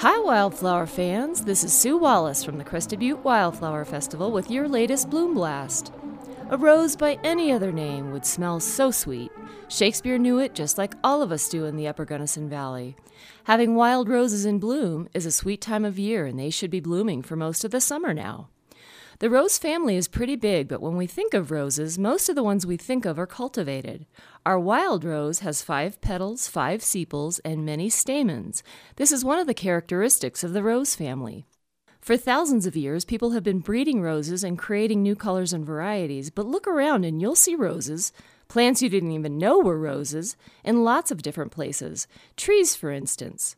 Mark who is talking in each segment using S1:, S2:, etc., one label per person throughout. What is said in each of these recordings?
S1: Hi, wildflower fans. This is Sue Wallace from the Crested Butte Wildflower Festival with your latest Bloom Blast. A rose by any other name would smell so sweet. Shakespeare knew it just like all of us do in the Upper Gunnison Valley. Having wild roses in bloom is a sweet time of year, and they should be blooming for most of the summer now. The rose family is pretty big, but when we think of roses, most of the ones we think of are cultivated. Our wild rose has five petals, five sepals, and many stamens. This is one of the characteristics of the rose family. For thousands of years, people have been breeding roses and creating new colors and varieties, but look around and you'll see roses, plants you didn't even know were roses, in lots of different places. Trees, for instance.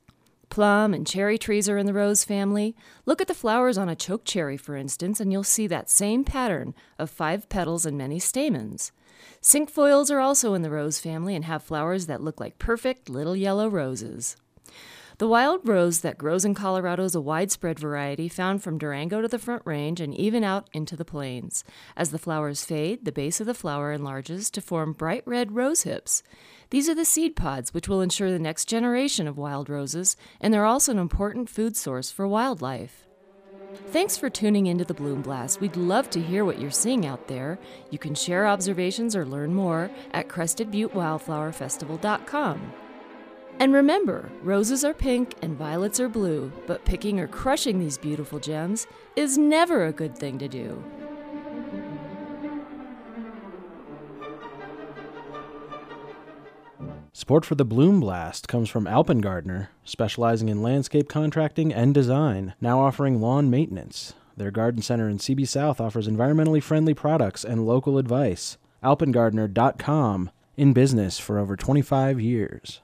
S1: Plum and cherry trees are in the rose family. Look at the flowers on a choke cherry, for instance, and you'll see that same pattern of five petals and many stamens. Cinquefoils are also in the rose family and have flowers that look like perfect little yellow roses. The wild rose that grows in Colorado is a widespread variety found from Durango to the Front Range and even out into the plains. As the flowers fade, the base of the flower enlarges to form bright red rose hips. These are the seed pods which will ensure the next generation of wild roses, and they're also an important food source for wildlife. Thanks for tuning into the Bloom Blast. We'd love to hear what you're seeing out there. You can share observations or learn more at CrestedButteWildflowerFestival.com. And remember, roses are pink and violets are blue, but picking or crushing these beautiful gems is never a good thing to do.
S2: Support for the Bloom Blast comes from Alpengardner, specializing in landscape contracting and design, now offering lawn maintenance. Their garden center in CB South offers environmentally friendly products and local advice. Alpengardner.com, in business for over 25 years.